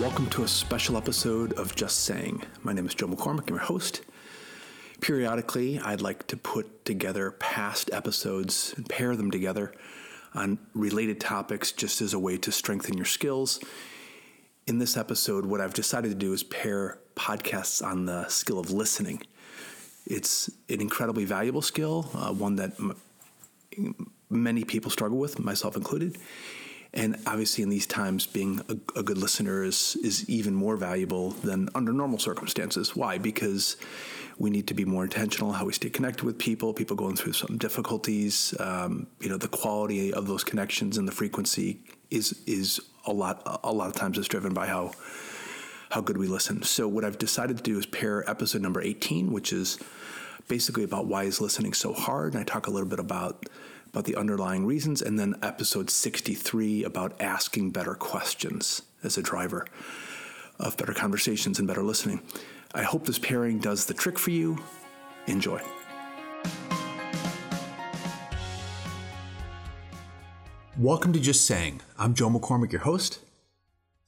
Welcome to a special episode of Just Saying. My name is Joe McCormack, I'm your host. Periodically, I'd like to put together past episodes and pair them together on related topics just as a way to strengthen your skills. In this episode, what I've decided to do is pair podcasts on the skill of listening. It's an incredibly valuable skill, uh, one that m- many people struggle with, myself included. And obviously, in these times, being a, a, good listener is, is even more valuable than under normal circumstances. Why? Because we need to be more intentional how we stay connected with people, people going through some difficulties. Um, you know, the quality of those connections and the frequency is is a lot a lot of times is driven by how how good we listen. So what I've decided to do is pair episode number 18, which is basically about why is listening so hard, and I talk a little bit about about the underlying reasons, and then episode 63 about asking better questions as a driver of better conversations and better listening. I hope this pairing does the trick for you. Enjoy. Welcome to Just Saying. I'm Joe McCormack, your host.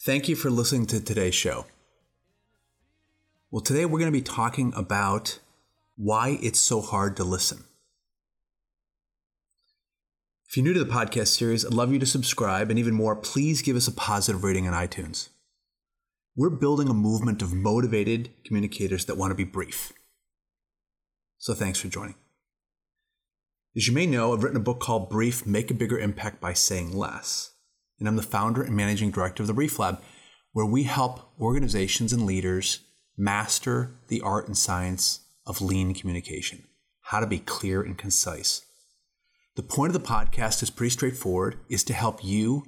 Thank you for listening to today's show. Well, today we're going to be talking about why it's so hard to listen. If you're new to the podcast series, I'd love you to subscribe, and even more, please give us a positive rating on iTunes. We're building a movement of motivated communicators that want to be brief. So thanks for joining. As you may know, I've written a book called Brief Make a Bigger Impact by Saying Less. And I'm the founder and managing director of the Brief Lab, where we help organizations and leaders master the art and science of lean communication, how to be clear and concise the point of the podcast is pretty straightforward is to help you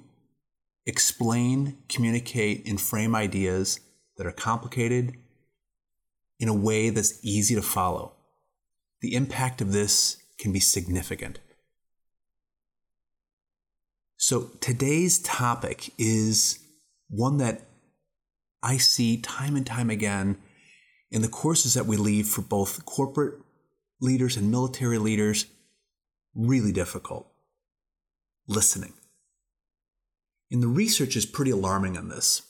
explain, communicate, and frame ideas that are complicated in a way that's easy to follow. The impact of this can be significant. So, today's topic is one that I see time and time again in the courses that we lead for both corporate leaders and military leaders really difficult listening. And the research is pretty alarming on this.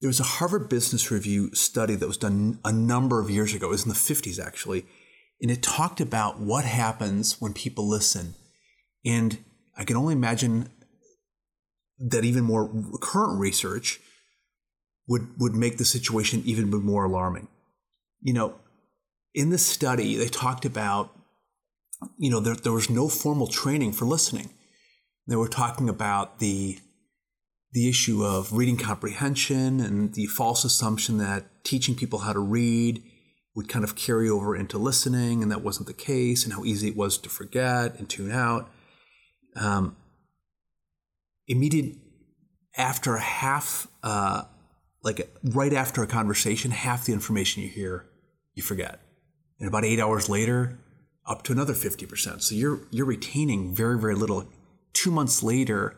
There was a Harvard Business Review study that was done a number of years ago, it was in the 50s actually, and it talked about what happens when people listen. And I can only imagine that even more current research would, would make the situation even more alarming. You know, in this study, they talked about you know, there, there was no formal training for listening. They were talking about the the issue of reading comprehension and the false assumption that teaching people how to read would kind of carry over into listening, and that wasn't the case, and how easy it was to forget and tune out. Um, immediate after half, uh, like right after a conversation, half the information you hear, you forget. And about eight hours later, up to another 50%. So you're you're retaining very very little. 2 months later,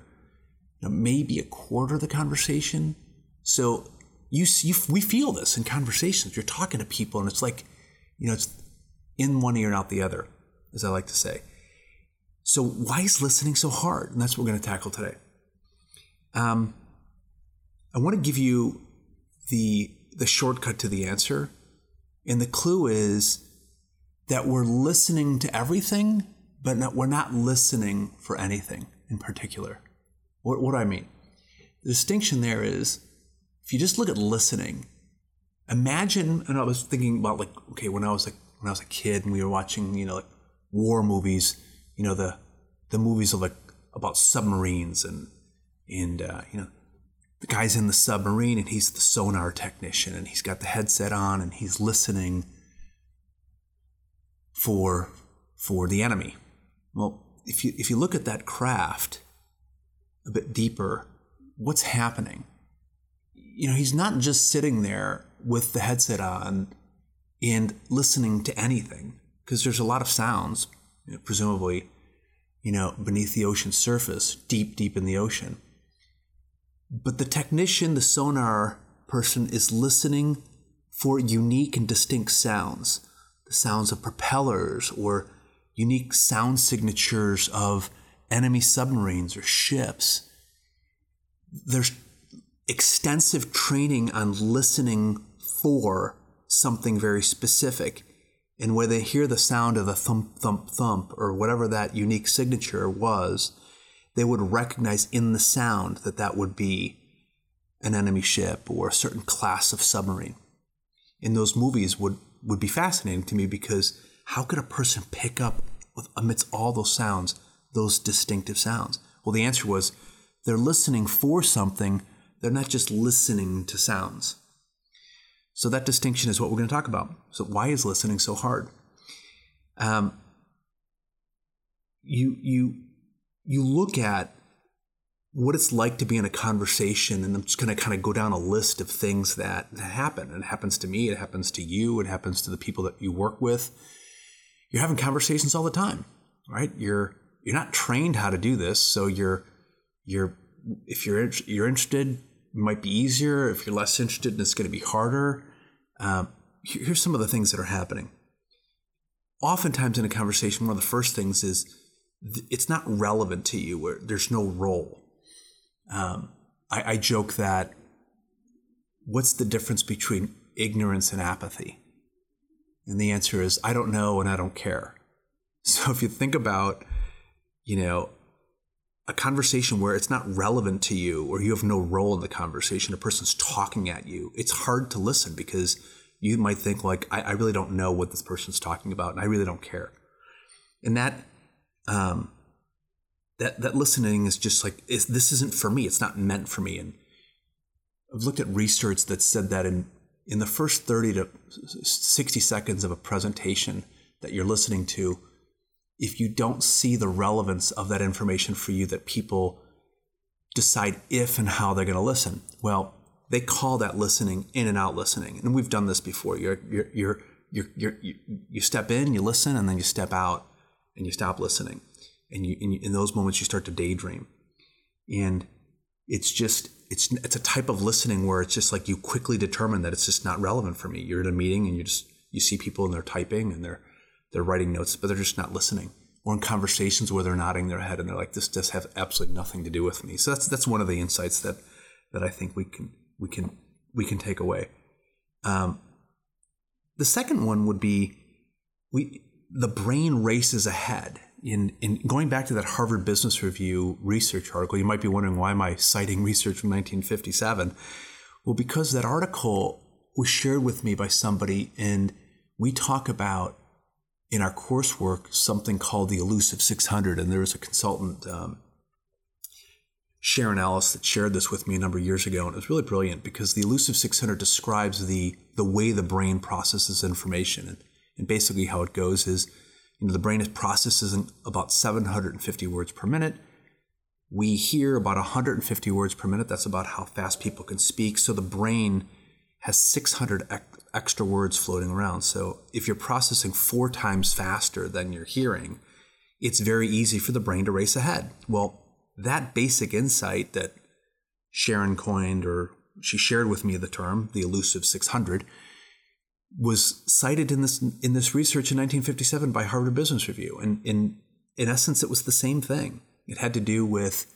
you know, maybe a quarter of the conversation. So you, you we feel this in conversations. You're talking to people and it's like, you know, it's in one ear and out the other, as I like to say. So why is listening so hard? And that's what we're going to tackle today. Um, I want to give you the the shortcut to the answer, and the clue is that we're listening to everything, but not, we're not listening for anything in particular. What, what do I mean? The distinction there is if you just look at listening, imagine, and I was thinking about like, okay, when I was like, when I was a kid and we were watching, you know, like war movies, you know, the, the movies of like about submarines and, and, uh, you know, the guy's in the submarine and he's the sonar technician and he's got the headset on and he's listening for for the enemy. Well, if you if you look at that craft a bit deeper, what's happening? You know, he's not just sitting there with the headset on and listening to anything because there's a lot of sounds, you know, presumably, you know, beneath the ocean surface, deep, deep in the ocean. But the technician, the sonar person, is listening for unique and distinct sounds the sounds of propellers or unique sound signatures of enemy submarines or ships. There's extensive training on listening for something very specific. And where they hear the sound of the thump, thump, thump, or whatever that unique signature was, they would recognize in the sound that that would be an enemy ship or a certain class of submarine. In those movies would, would be fascinating to me because how could a person pick up amidst all those sounds those distinctive sounds? Well, the answer was they're listening for something, they're not just listening to sounds. So that distinction is what we're going to talk about. So why is listening so hard? Um, you you you look at what it's like to be in a conversation, and I'm just going to kind of go down a list of things that, happen. And it happens to me, it happens to you, it happens to the people that you work with. You're having conversations all the time, right? You're you're not trained how to do this, so you're you're if you're you're interested, it might be easier. If you're less interested, it's going to be harder. Um, here's some of the things that are happening. Oftentimes in a conversation, one of the first things is it's not relevant to you. There's no role. Um, I, I joke that what's the difference between ignorance and apathy? And the answer is I don't know and I don't care. So if you think about you know, a conversation where it's not relevant to you or you have no role in the conversation, a person's talking at you, it's hard to listen because you might think like, I, I really don't know what this person's talking about and I really don't care. And that, um, that, that listening is just like, this isn't for me. It's not meant for me. And I've looked at research that said that in, in the first 30 to 60 seconds of a presentation that you're listening to, if you don't see the relevance of that information for you that people decide if and how they're going to listen well they call that listening in and out listening and we've done this before you're you're you're you're you, you step in you listen and then you step out and you stop listening and you, in those moments you start to daydream and it's just it's it's a type of listening where it's just like you quickly determine that it's just not relevant for me you're in a meeting and you just you see people and they're typing and they're they're writing notes, but they're just not listening. Or in conversations where they're nodding their head and they're like, "This does have absolutely nothing to do with me." So that's that's one of the insights that that I think we can we can we can take away. Um, the second one would be we the brain races ahead. In, in going back to that Harvard Business Review research article, you might be wondering why am I citing research from 1957? Well, because that article was shared with me by somebody, and we talk about in our coursework something called the Elusive 600, and there was a consultant, um, Sharon Ellis, that shared this with me a number of years ago, and it was really brilliant because the Elusive 600 describes the the way the brain processes information, and, and basically how it goes is, you know, the brain is processes about 750 words per minute. We hear about 150 words per minute. That's about how fast people can speak. So the brain has 600 extra words floating around. So if you're processing four times faster than you're hearing, it's very easy for the brain to race ahead. Well, that basic insight that Sharon coined, or she shared with me the term, the elusive 600, was cited in this in this research in 1957 by Harvard Business Review, and in in essence, it was the same thing. It had to do with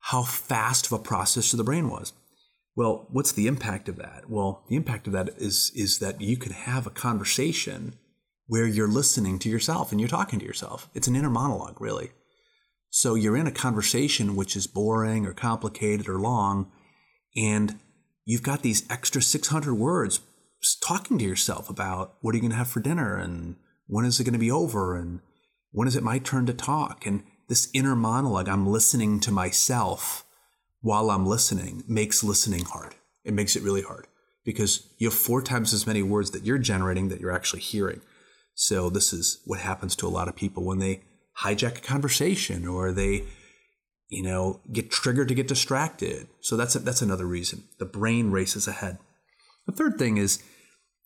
how fast of a processor the brain was. Well, what's the impact of that? Well, the impact of that is is that you can have a conversation where you're listening to yourself and you're talking to yourself. It's an inner monologue, really. So you're in a conversation which is boring or complicated or long, and you've got these extra 600 words talking to yourself about what are you going to have for dinner and when is it going to be over and when is it my turn to talk and this inner monologue i'm listening to myself while I'm listening makes listening hard. It makes it really hard because you have four times as many words that you're generating that you're actually hearing. So this is what happens to a lot of people when they hijack a conversation or they, you know, get triggered to get distracted. So that's a, that's another reason. The brain races ahead. The third thing is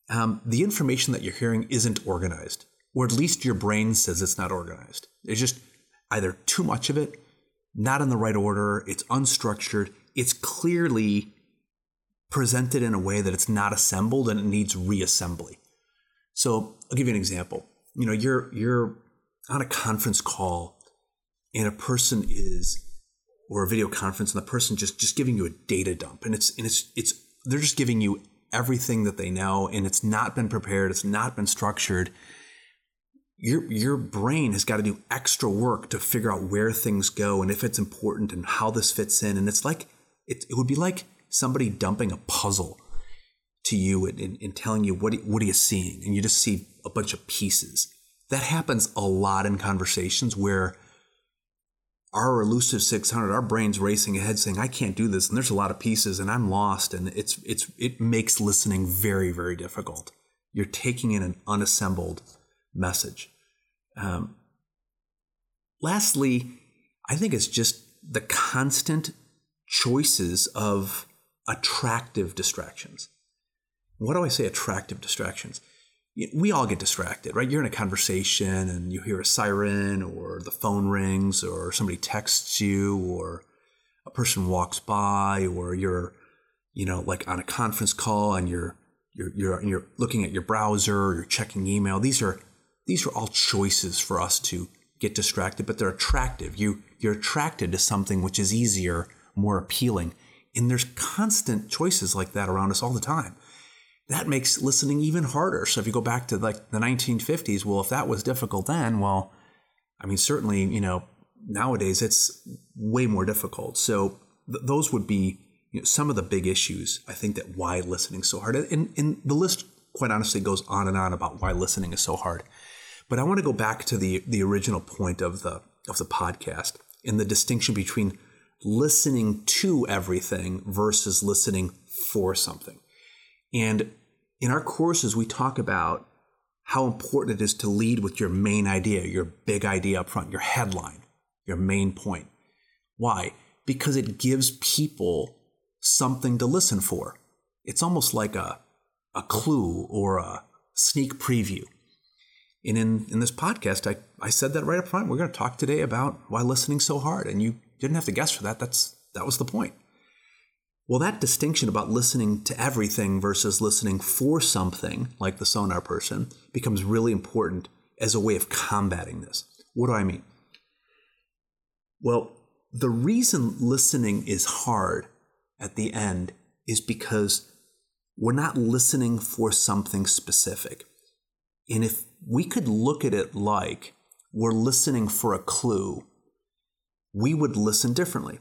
um, the information that you're hearing isn't organized, or at least your brain says it's not organized. It's just either too much of it not in the right order, it's unstructured, it's clearly presented in a way that it's not assembled and it needs reassembly. So I'll give you an example. You know, you're you're on a conference call and a person is or a video conference and the person just just giving you a data dump and it's and it's it's they're just giving you everything that they know and it's not been prepared it's not been structured your your brain has got to do extra work to figure out where things go and if it's important and how this fits in and it's like it, it would be like somebody dumping a puzzle to you and, and, and telling you what what are you seeing and you just see a bunch of pieces. That happens a lot in conversations where our elusive 600 our brains racing ahead saying i can't do this and there's a lot of pieces and i'm lost and it's it's it makes listening very very difficult. You're taking in an unassembled message. Um, lastly i think it's just the constant choices of attractive distractions. What do i say attractive distractions we all get distracted, right? You're in a conversation and you hear a siren or the phone rings or somebody texts you or a person walks by or you're, you know, like on a conference call and you're you're you're, you're looking at your browser you're checking email. These are these are all choices for us to get distracted, but they're attractive. You you're attracted to something which is easier, more appealing. And there's constant choices like that around us all the time that makes listening even harder. So if you go back to like the 1950s, well, if that was difficult then, well, I mean, certainly, you know, nowadays it's way more difficult. So th- those would be you know, some of the big issues. I think that why listening so hard, and, and the list, quite honestly, goes on and on about why listening is so hard. But I want to go back to the the original point of the of the podcast and the distinction between listening to everything versus listening for something. And in our courses, we talk about how important it is to lead with your main idea, your big idea up front, your headline, your main point. Why? Because it gives people something to listen for. It's almost like a, a clue or a sneak preview. And in, in this podcast, I, I said that right up front. We're going to talk today about why listening so hard. And you didn't have to guess for that. That's that was the point. Well, that distinction about listening to everything versus listening for something, like the sonar person, becomes really important as a way of combating this. What do I mean? Well, the reason listening is hard at the end is because we're not listening for something specific. And if we could look at it like we're listening for a clue, we would listen differently.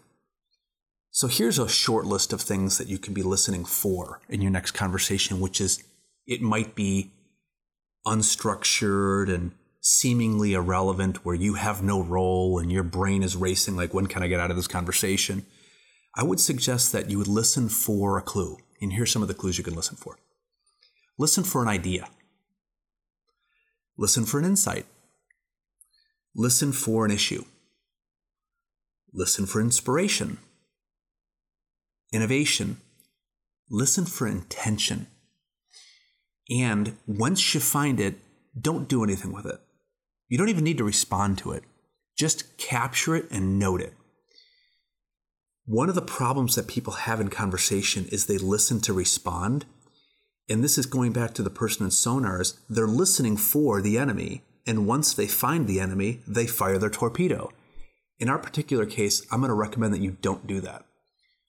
So here's a short list of things that you can be listening for in your next conversation, which is it might be unstructured and seemingly irrelevant, where you have no role and your brain is racing, like, when can I get out of this conversation? I would suggest that you would listen for a clue. And here's some of the clues you can listen for. Listen for an idea, listen for an insight, listen for an issue, listen for inspiration innovation, listen for intention. And once you find it, don't do anything with it. You don't even need to respond to it. Just capture it and note it. One of the problems that people have in conversation is they listen to respond. And this is going back to the person in sonars. They're listening for the enemy. And once they find the enemy, they fire their torpedo. In our particular case, I'm going to recommend that you don't do that.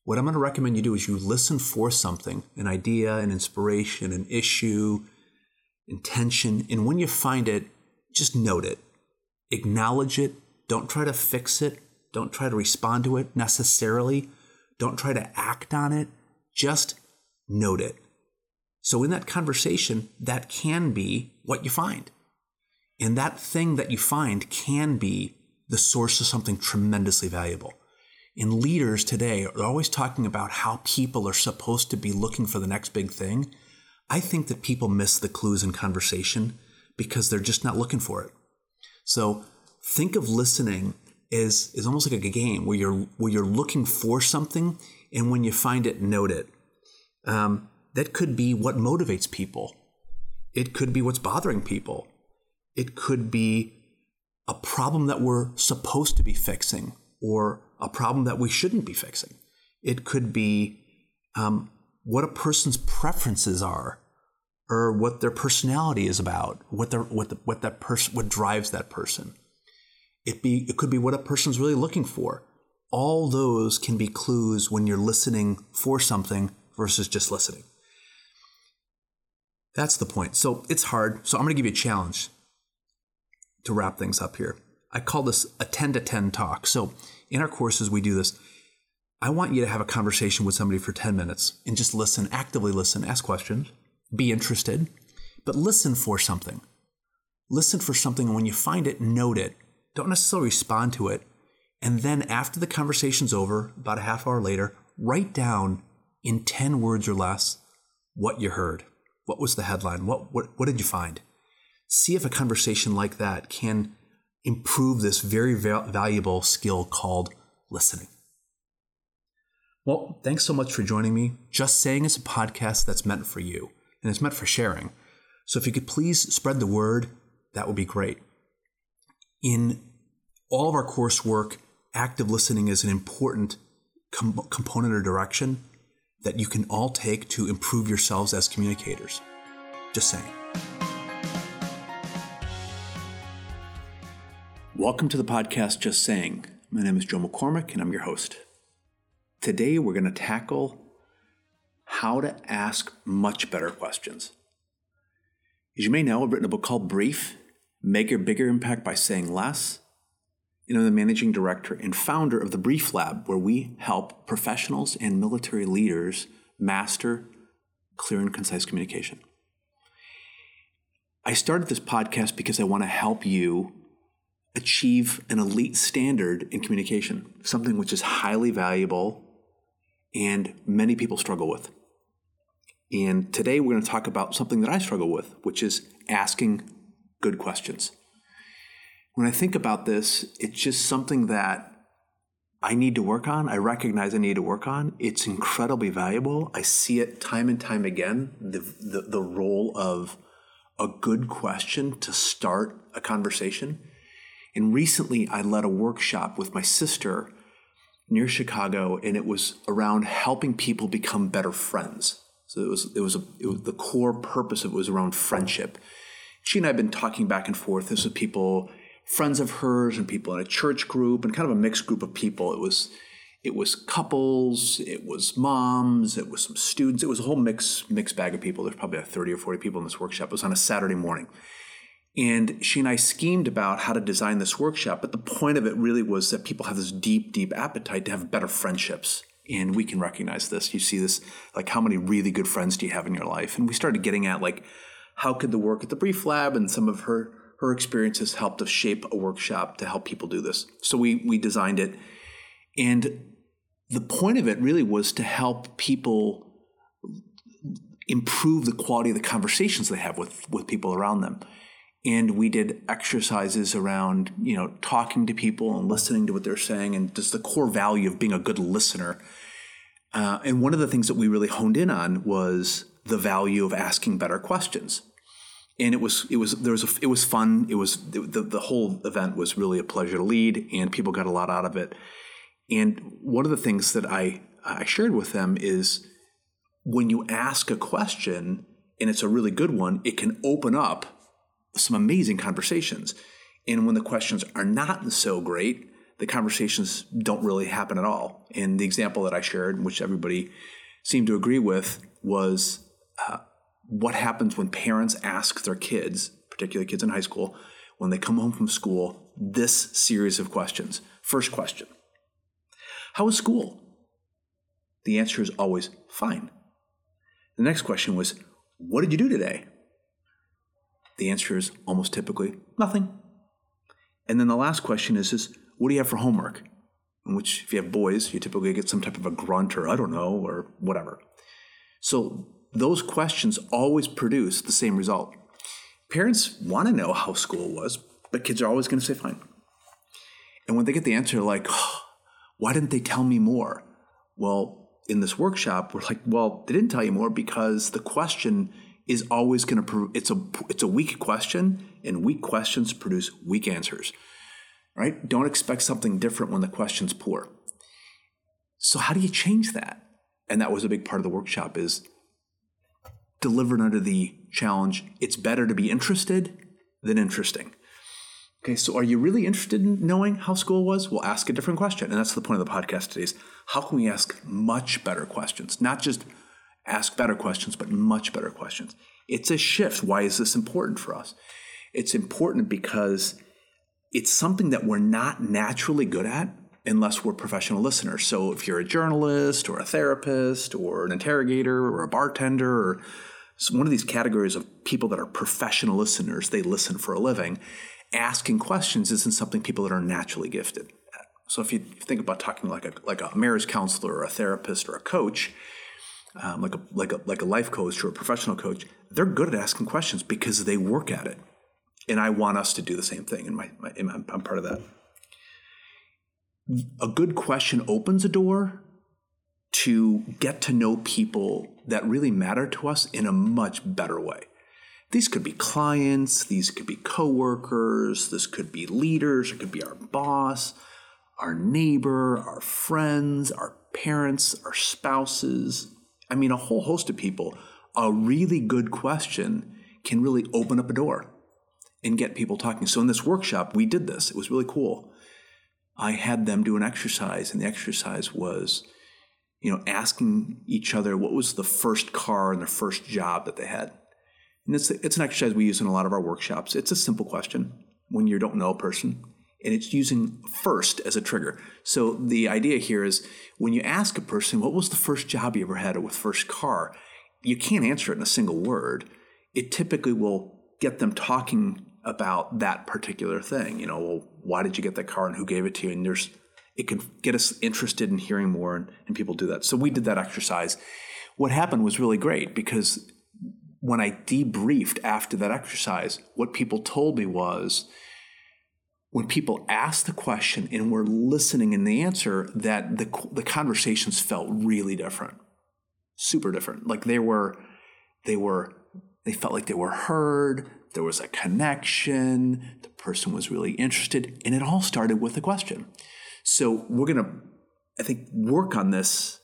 What I'm going to recommend you do is you listen for something, an idea, an inspiration, an issue, intention, and when you find it, just note it. Acknowledge it. Don't try to fix it. Don't try to respond to it necessarily. Don't try to act on it. Just note it. So, in that conversation, that can be what you find. And that thing that you find can be the source of something tremendously valuable. And leaders today are always talking about how people are supposed to be looking for the next big thing. I think that people miss the clues in conversation because they're just not looking for it. So think of listening as, as almost like a game where you're where you're looking for something, and when you find it, note it. Um, that could be what motivates people. It could be what's bothering people. It could be a problem that we're supposed to be fixing or a problem that we shouldn't be fixing. It could be um, what a person's preferences are, or what their personality is about, what their what the, what that person what drives that person. It be it could be what a person's really looking for. all those can be clues when you're listening for something versus just listening. That's the point. So it's hard. So I'm going to give you a challenge to wrap things up here. I call this a 10 to 10 talk. So in our courses, we do this. I want you to have a conversation with somebody for 10 minutes and just listen, actively listen, ask questions, be interested, but listen for something. Listen for something, and when you find it, note it. Don't necessarily respond to it. And then after the conversation's over, about a half hour later, write down in 10 words or less what you heard. What was the headline? What, what, what did you find? See if a conversation like that can improve this very val- valuable skill called listening. Well, thanks so much for joining me. Just Saying is a podcast that's meant for you and it's meant for sharing. So if you could please spread the word, that would be great. In all of our coursework, active listening is an important com- component or direction that you can all take to improve yourselves as communicators. Just saying. Welcome to the podcast Just Saying. My name is Joe McCormack and I'm your host. Today we're going to tackle how to ask much better questions. As you may know, I've written a book called Brief Make Your Bigger Impact by Saying Less. And I'm the managing director and founder of the Brief Lab, where we help professionals and military leaders master clear and concise communication. I started this podcast because I want to help you achieve an elite standard in communication, something which is highly valuable and many people struggle with. And today we're going to talk about something that I struggle with, which is asking good questions. When I think about this, it's just something that I need to work on. I recognize I need to work on. It's incredibly valuable. I see it time and time again the, the, the role of a good question to start a conversation. And recently, I led a workshop with my sister near Chicago, and it was around helping people become better friends. So it was it was, a, it was the core purpose of it was around friendship. She and I have been talking back and forth. This with people, friends of hers, and people in a church group, and kind of a mixed group of people. It was it was couples, it was moms, it was some students, it was a whole mix mixed bag of people. There's probably 30 or 40 people in this workshop. It was on a Saturday morning. And she and I schemed about how to design this workshop, but the point of it really was that people have this deep, deep appetite to have better friendships. And we can recognize this. You see this, like how many really good friends do you have in your life? And we started getting at like, how could the work at the Brief Lab and some of her her experiences help to shape a workshop to help people do this. So we we designed it, and the point of it really was to help people improve the quality of the conversations they have with with people around them and we did exercises around you know talking to people and listening to what they're saying and just the core value of being a good listener. Uh, and one of the things that we really honed in on was the value of asking better questions. And it was it was there was a, it was fun. It was the, the whole event was really a pleasure to lead and people got a lot out of it. And one of the things that i i shared with them is when you ask a question and it's a really good one it can open up some amazing conversations. And when the questions are not so great, the conversations don't really happen at all. And the example that I shared, which everybody seemed to agree with, was uh, what happens when parents ask their kids, particularly kids in high school, when they come home from school, this series of questions. First question How was school? The answer is always fine. The next question was, What did you do today? The answer is almost typically nothing. And then the last question is, is what do you have for homework? In which, if you have boys, you typically get some type of a grunt or I don't know or whatever. So those questions always produce the same result. Parents want to know how school was, but kids are always going to say fine. And when they get the answer like, oh, why didn't they tell me more? Well, in this workshop, we're like, well, they didn't tell you more because the question is always going to it's a it's a weak question and weak questions produce weak answers right don't expect something different when the question's poor so how do you change that and that was a big part of the workshop is delivered under the challenge it's better to be interested than interesting Okay, so are you really interested in knowing how school was? We'll ask a different question. And that's the point of the podcast today is how can we ask much better questions? Not just ask better questions, but much better questions. It's a shift. Why is this important for us? It's important because it's something that we're not naturally good at unless we're professional listeners. So if you're a journalist or a therapist or an interrogator or a bartender or one of these categories of people that are professional listeners, they listen for a living. Asking questions isn't something people that are naturally gifted at. So if you think about talking like a like a marriage counselor or a therapist or a coach, um, like a like a like a life coach or a professional coach, they're good at asking questions because they work at it. And I want us to do the same thing. And my, my I'm part of that. A good question opens a door to get to know people that really matter to us in a much better way. These could be clients, these could be coworkers, this could be leaders, it could be our boss, our neighbor, our friends, our parents, our spouses. I mean, a whole host of people. A really good question can really open up a door and get people talking. So in this workshop, we did this. It was really cool. I had them do an exercise, and the exercise was you know, asking each other what was the first car and the first job that they had. And it's, it's an exercise we use in a lot of our workshops. It's a simple question when you don't know a person, and it's using first as a trigger. So the idea here is when you ask a person, what was the first job you ever had or with first car? You can't answer it in a single word. It typically will get them talking about that particular thing. You know, well, why did you get that car and who gave it to you? And there's it can get us interested in hearing more, and, and people do that. So we did that exercise. What happened was really great because when I debriefed after that exercise, what people told me was when people asked the question and were listening in the answer, that the, the conversations felt really different, super different. Like they were, they were, they felt like they were heard. There was a connection. The person was really interested, and it all started with a question. So we're going to, I think, work on this,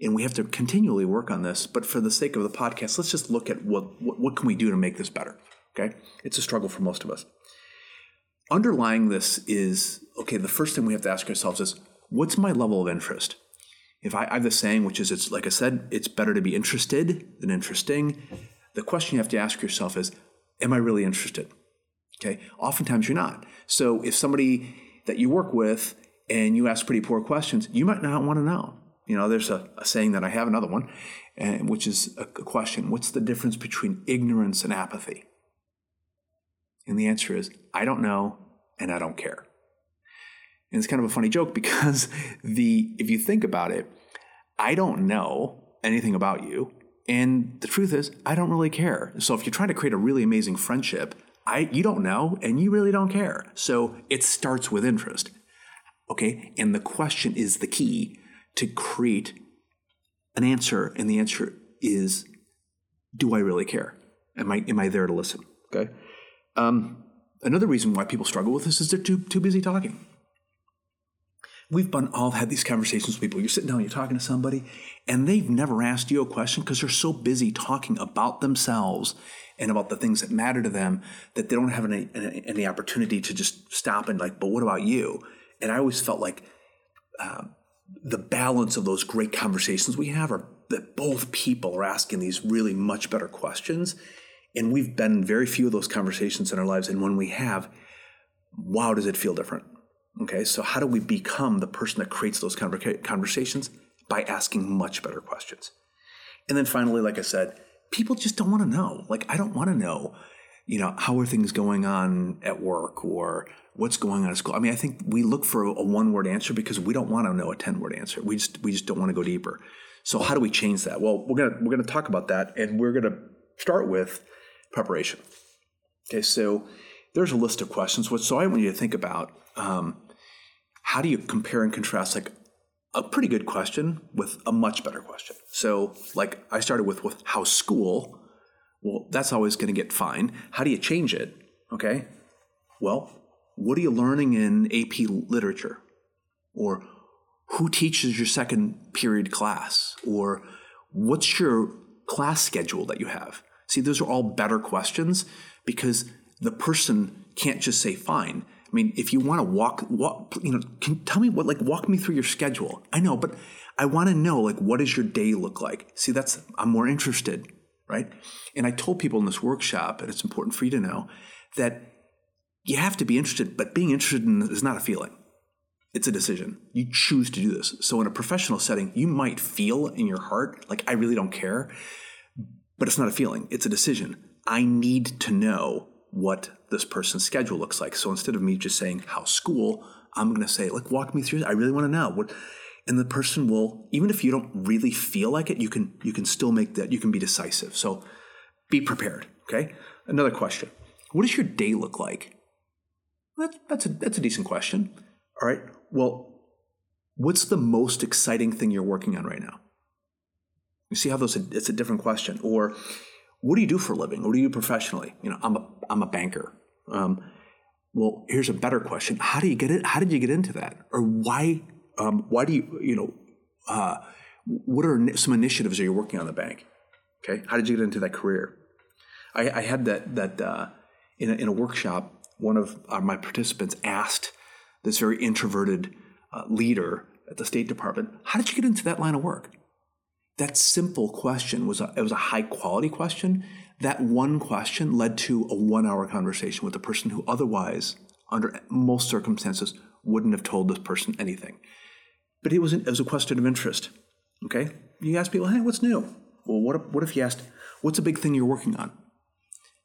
and we have to continually work on this. But for the sake of the podcast, let's just look at what what, what can we do to make this better. Okay, it's a struggle for most of us. Underlying this is okay. The first thing we have to ask ourselves is, what's my level of interest? If I, I have the saying, which is, it's like I said, it's better to be interested than interesting. The question you have to ask yourself is, am I really interested? Okay. Oftentimes you're not. So if somebody that you work with and you ask pretty poor questions, you might not want to know. You know, there's a, a saying that I have another one, and, which is a, a question What's the difference between ignorance and apathy? And the answer is, I don't know and I don't care. And it's kind of a funny joke because the if you think about it, I don't know anything about you. And the truth is, I don't really care. So if you're trying to create a really amazing friendship, I you don't know and you really don't care. So it starts with interest. Okay. And the question is the key to create an answer. And the answer is do I really care? Am I, am I there to listen? Okay. Um, another reason why people struggle with this is they're too, too busy talking. We've been, all had these conversations with people. You're sitting down, you're talking to somebody, and they've never asked you a question because they're so busy talking about themselves and about the things that matter to them that they don't have any, any opportunity to just stop and like, but what about you? And I always felt like uh, the balance of those great conversations we have are that both people are asking these really much better questions. And we've been very few of those conversations in our lives. And when we have, wow, does it feel different? Okay, so how do we become the person that creates those conversations? By asking much better questions. And then finally, like I said, people just don't want to know. Like, I don't want to know, you know, how are things going on at work or what's going on at school. I mean, I think we look for a one word answer because we don't want to know a 10 word answer. We just, we just don't want to go deeper. So how do we change that? Well, we're going to, we're going to talk about that and we're going to start with preparation. Okay. So there's a list of questions. So I want you to think about, um, how do you compare and contrast like a pretty good question with a much better question? So like I started with, with how school, well, that's always going to get fine. How do you change it? Okay. Well, what are you learning in AP literature? Or who teaches your second period class? Or what's your class schedule that you have? See, those are all better questions because the person can't just say fine. I mean, if you want to walk, walk, you know, can tell me what, like, walk me through your schedule. I know, but I want to know, like, what does your day look like? See, that's, I'm more interested, right? And I told people in this workshop, and it's important for you to know that you have to be interested, but being interested in is not a feeling. It's a decision. You choose to do this. So in a professional setting, you might feel in your heart, like, I really don't care, but it's not a feeling. It's a decision. I need to know what this person's schedule looks like. So instead of me just saying how school, I'm going to say like walk me through. I really want to know what, and the person will even if you don't really feel like it, you can you can still make that. You can be decisive. So be prepared. Okay. Another question: What does your day look like? That's that's a that's a decent question. All right. Well, what's the most exciting thing you're working on right now? You see how those it's a different question. Or what do you do for a living? What do you do professionally? You know, I'm a I'm a banker. Um, well, here's a better question: How do you get it? How did you get into that? Or why? Um, why do you you know? Uh, what are some initiatives are you working on the bank? Okay, how did you get into that career? I, I had that that uh, in a, in a workshop. One of uh, my participants asked this very introverted uh, leader at the State Department, "How did you get into that line of work?" That simple question was a, it was a high quality question. That one question led to a one hour conversation with a person who otherwise, under most circumstances, wouldn't have told this person anything. But it was, an, it was a question of interest. Okay? You ask people, hey, what's new? Well, what if, what if you asked, what's a big thing you're working on?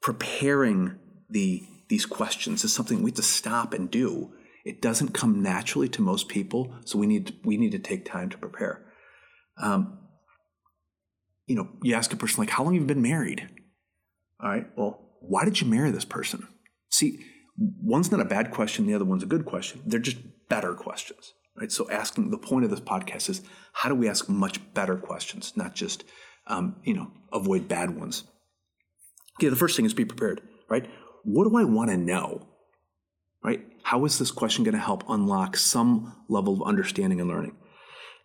Preparing the, these questions is something we have to stop and do. It doesn't come naturally to most people, so we need to, we need to take time to prepare. Um, you know, you ask a person like, how long have you been married? All right, well, why did you marry this person? See, one's not a bad question, the other one's a good question. They're just better questions, right? So asking the point of this podcast is how do we ask much better questions, not just, um, you know, avoid bad ones. Okay, the first thing is be prepared, right? What do I want to know? Right? How is this question going to help unlock some level of understanding and learning?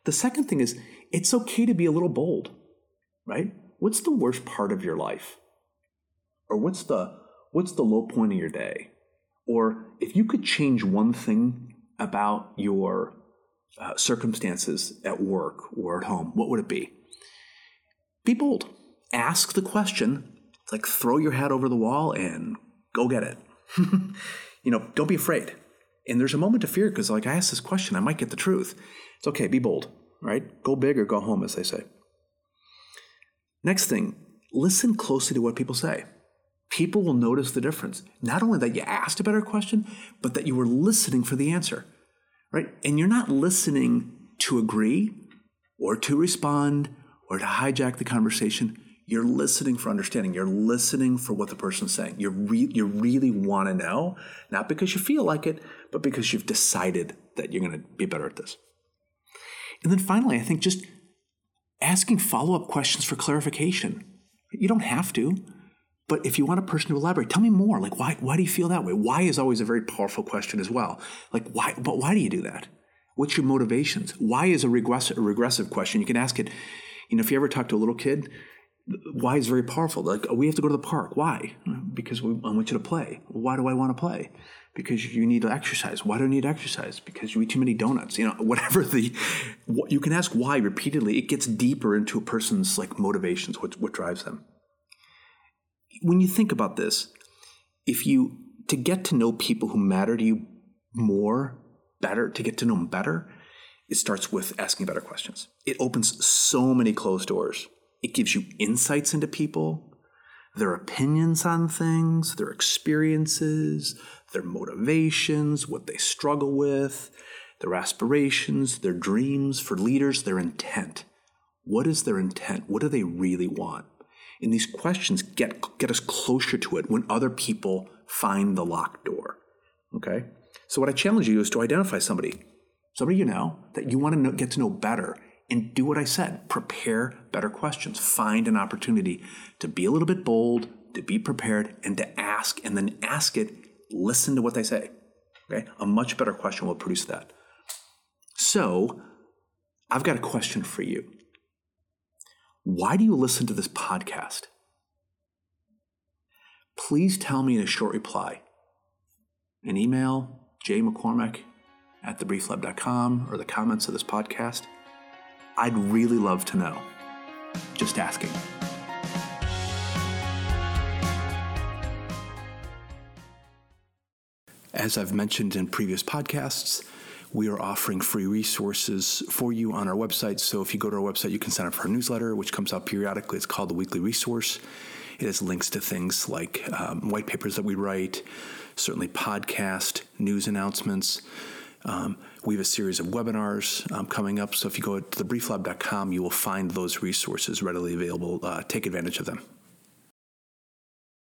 The second thing is it's okay to be a little bold right? What's the worst part of your life? Or what's the what's the low point of your day? Or if you could change one thing about your uh, circumstances at work or at home, what would it be? Be bold. Ask the question. It's like throw your hat over the wall and go get it. you know, don't be afraid. And there's a moment of fear because, like, I ask this question, I might get the truth. It's okay, be bold, right? Go big or go home, as they say. Next thing, listen closely to what people say. People will notice the difference. Not only that you asked a better question, but that you were listening for the answer, right? And you're not listening to agree or to respond or to hijack the conversation. You're listening for understanding. You're listening for what the person's saying. you re- you really want to know, not because you feel like it, but because you've decided that you're going to be better at this. And then finally, I think just asking follow up questions for clarification. You don't have to, but if you want a person to elaborate, tell me more. Like, why, why do you feel that way? Why is always a very powerful question as well. Like, why, but why do you do that? What's your motivations? Why is a regressive, a regressive question? You can ask it, you know, if you ever talk to a little kid, why is very powerful. Like, oh, we have to go to the park. Why? Because we, I want you to play. Why do I want to play? Because you need exercise. Why do you need exercise? Because you eat too many donuts. You know, whatever the you can ask why repeatedly. It gets deeper into a person's like motivations, what what drives them. When you think about this, if you to get to know people who matter to you more, better, to get to know them better, it starts with asking better questions. It opens so many closed doors. It gives you insights into people, their opinions on things, their experiences, their motivations, what they struggle with, their aspirations, their dreams. For leaders, their intent. What is their intent? What do they really want? And these questions get, get us closer to it when other people find the locked door. Okay? So, what I challenge you is to identify somebody, somebody you know, that you want to know, get to know better, and do what I said prepare better questions. Find an opportunity to be a little bit bold, to be prepared, and to ask, and then ask it listen to what they say. Okay? A much better question will produce that. So, I've got a question for you. Why do you listen to this podcast? Please tell me in a short reply, an email, jmccormack at thebrieflab.com or the comments of this podcast. I'd really love to know. Just asking. As I've mentioned in previous podcasts, we are offering free resources for you on our website. So if you go to our website, you can sign up for our newsletter, which comes out periodically. It's called the Weekly Resource. It has links to things like um, white papers that we write, certainly podcast, news announcements. Um, we have a series of webinars um, coming up. So if you go to thebrieflab.com, you will find those resources readily available. Uh, take advantage of them.